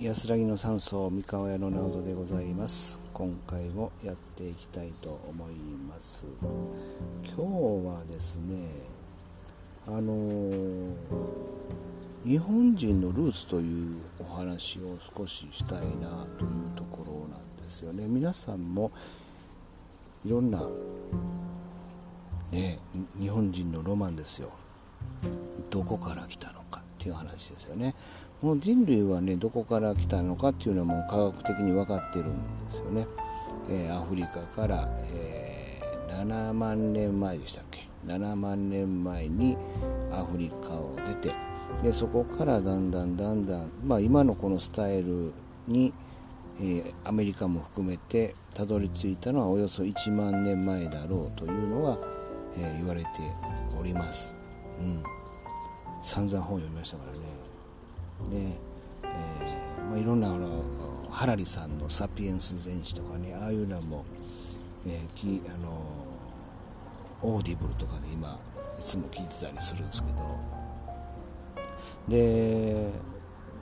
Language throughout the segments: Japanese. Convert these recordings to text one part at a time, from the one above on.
安らぎの山荘三河屋の直人でございます。今回もやっていきたいと思います。今日はですねあのー、日本人のルーツというお話を少ししたいなというところなんですよね。皆さんもいろんなね日本人のロマンですよ。どこから来たのかっていう話ですよね。もう人類はねどこから来たのかっていうのはもう科学的に分かってるんですよね、えー、アフリカから、えー、7万年前でしたっけ？7万年前にアフリカを出てでそこからだんだんだんだん、まあ、今のこのスタイルに、えー、アメリカも含めてたどり着いたのはおよそ1万年前だろうというのが、え言われております、うん、散々本読みましたからね。で、えーまあ、いろんなあのハラリさんの「サピエンス全史」とかねああいうのも、えー、きあの Audible とかで今いつも聞いてたりするんですけど。で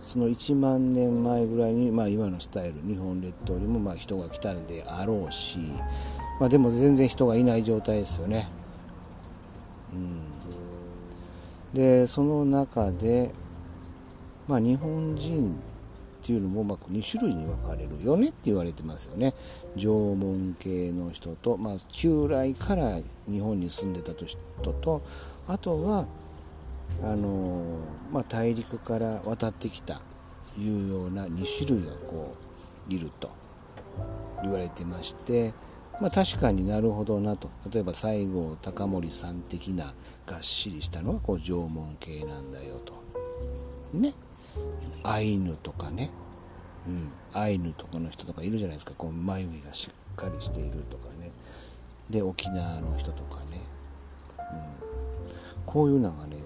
その1万年前ぐらいに、まあ、今のスタイル日本列島にもまあ人が来たんであろうし、まあ、でも全然人がいない状態ですよね、うん、でその中でまあ、日本人っていうのもまあ2種類に分かれるよねって言われてますよね。縄文系の人と、まあ、旧来から日本に住んでた人とあとはあのまあ、大陸から渡ってきたいうような2種類がこういると言われてまして、まあ、確かになるほどなと。例えば西郷隆盛さん的ながっしりしたのはこう縄文系なんだよと。ね。アイヌとかね、うん、アイヌとかの人とかいるじゃないですか。こう眉毛がしっかりしているとかね。で沖縄の人とかね、うん、こういうのがね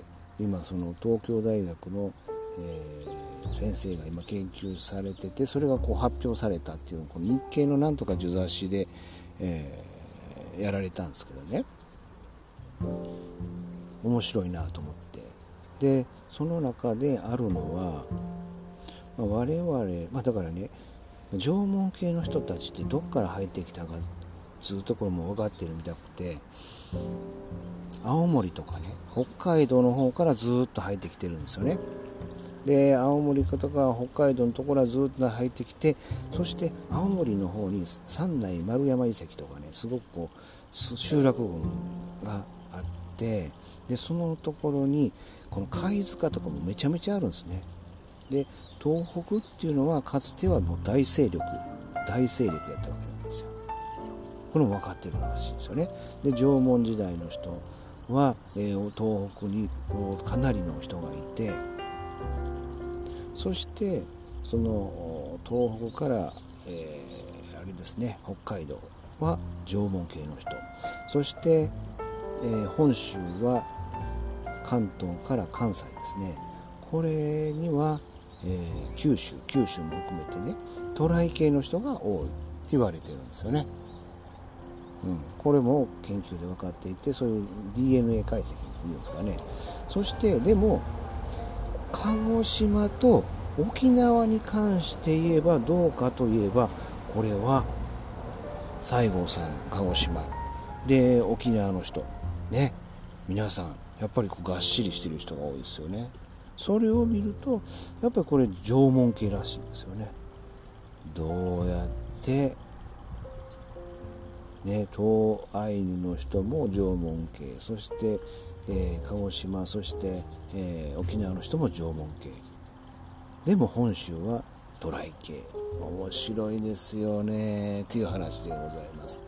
今その東京大学の、えー、先生が今研究されててそれがこう発表されたっていうのこの日経のなんとか受雑誌で、えー、やられたんですけどね。面白いなと思って。でその中であるのは、まあ、我々、まあ、だからね縄文系の人たちってどっから入ってきたかずっとこれも分かってるみたくて青森とかね北海道の方からずっと入ってきてるんですよね。で青森とか北海道のところはずっと入ってきてそして青森の方に三内丸山遺跡とかねすごくこう集落群があってでそのところにこの貝塚とかもめちゃめちゃあるんですね。で東北っていうのはかつてはもう大勢力大勢力やったわけなんですよ。これも分かってるらしいんですよね。で縄文時代の人は、えー、東北にこうかなりの人がいてそしてその東北から、えー、あれですね北海道は縄文系の人。そして、えー、本州は関東から関西ですね。これには、えー、九州九州も含めてね渡来系の人が多いって言われてるんですよね、うん、これも研究で分かっていてそういう DNA 解析っていうんですかね。そしてでも鹿児島と沖縄に関して言えばどうかといえばこれは西郷さん鹿児島。で沖縄の人。ね。皆さんやっぱりこうがっしりしてる人が多いですよね。それを見るとやっぱりこれ縄文系らしいんですよね。どうやってね東アイヌの人も縄文系そして、えー、鹿児島そして、えー、沖縄の人も縄文系。でも本州は渡来系。面白いですよね。っていう話でございます、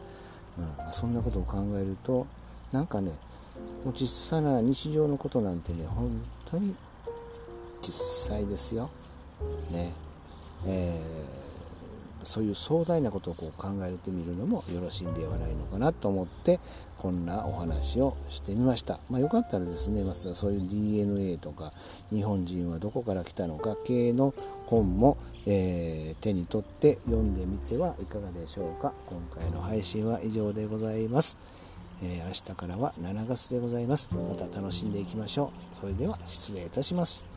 うん、そんなことを考えるとなんかねもう小さな日常のことなんてね本当に小さいですよ。ね。えー、そういう壮大なことをこう考えてみるのもよろしいんではないのかなと思ってこんなお話をしてみました、まあ、よかったらですねまずそういう DNA とか日本人はどこから来たのか系の本も、えー、手に取って読んでみてはいかがでしょうか。今回の配信は以上でございます。えー、明日からは7月でございます。また楽しんでいきましょう。それでは失礼いたします。